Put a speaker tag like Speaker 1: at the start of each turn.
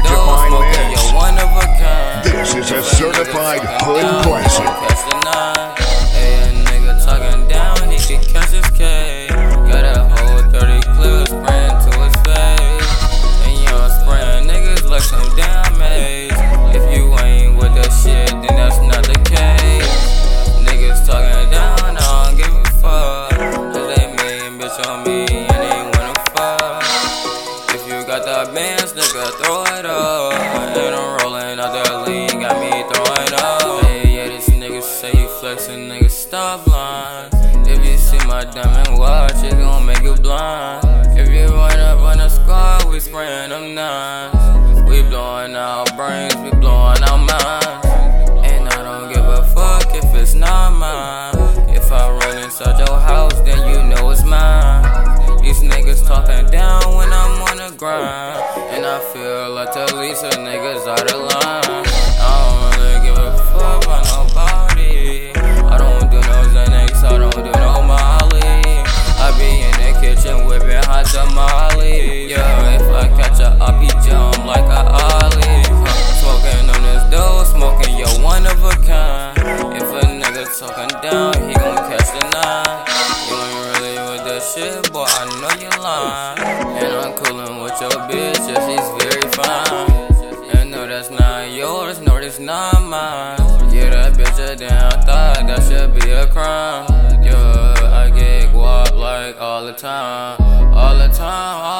Speaker 1: this. This is a certified hood classic. Throw it up. And I'm rolling out that lean, got me throwing up. Hey, yeah, this nigga say you flexin', nigga, stop lying. If you see my diamond watch, it gon' make you blind. If you run up on the squad, we sprayin' them nines. We blowin' out brains, we blowin' feel like least of niggas out of line. I don't really give a fuck about nobody. I don't do no Xanax, I don't do no Molly. I be in the kitchen whipping hot tamale. Yeah, if I catch a oppie jump like a ollie. Smoking on this dough, smoking yo one of a kind. If a nigga talking down, he gon' catch the nine. You ain't really with that shit, boy. I know you lying. yours, no, it's not mine. Yeah, that bitch a damn thought, that should be a crime. Yeah, I get guap like all the time, all the time. All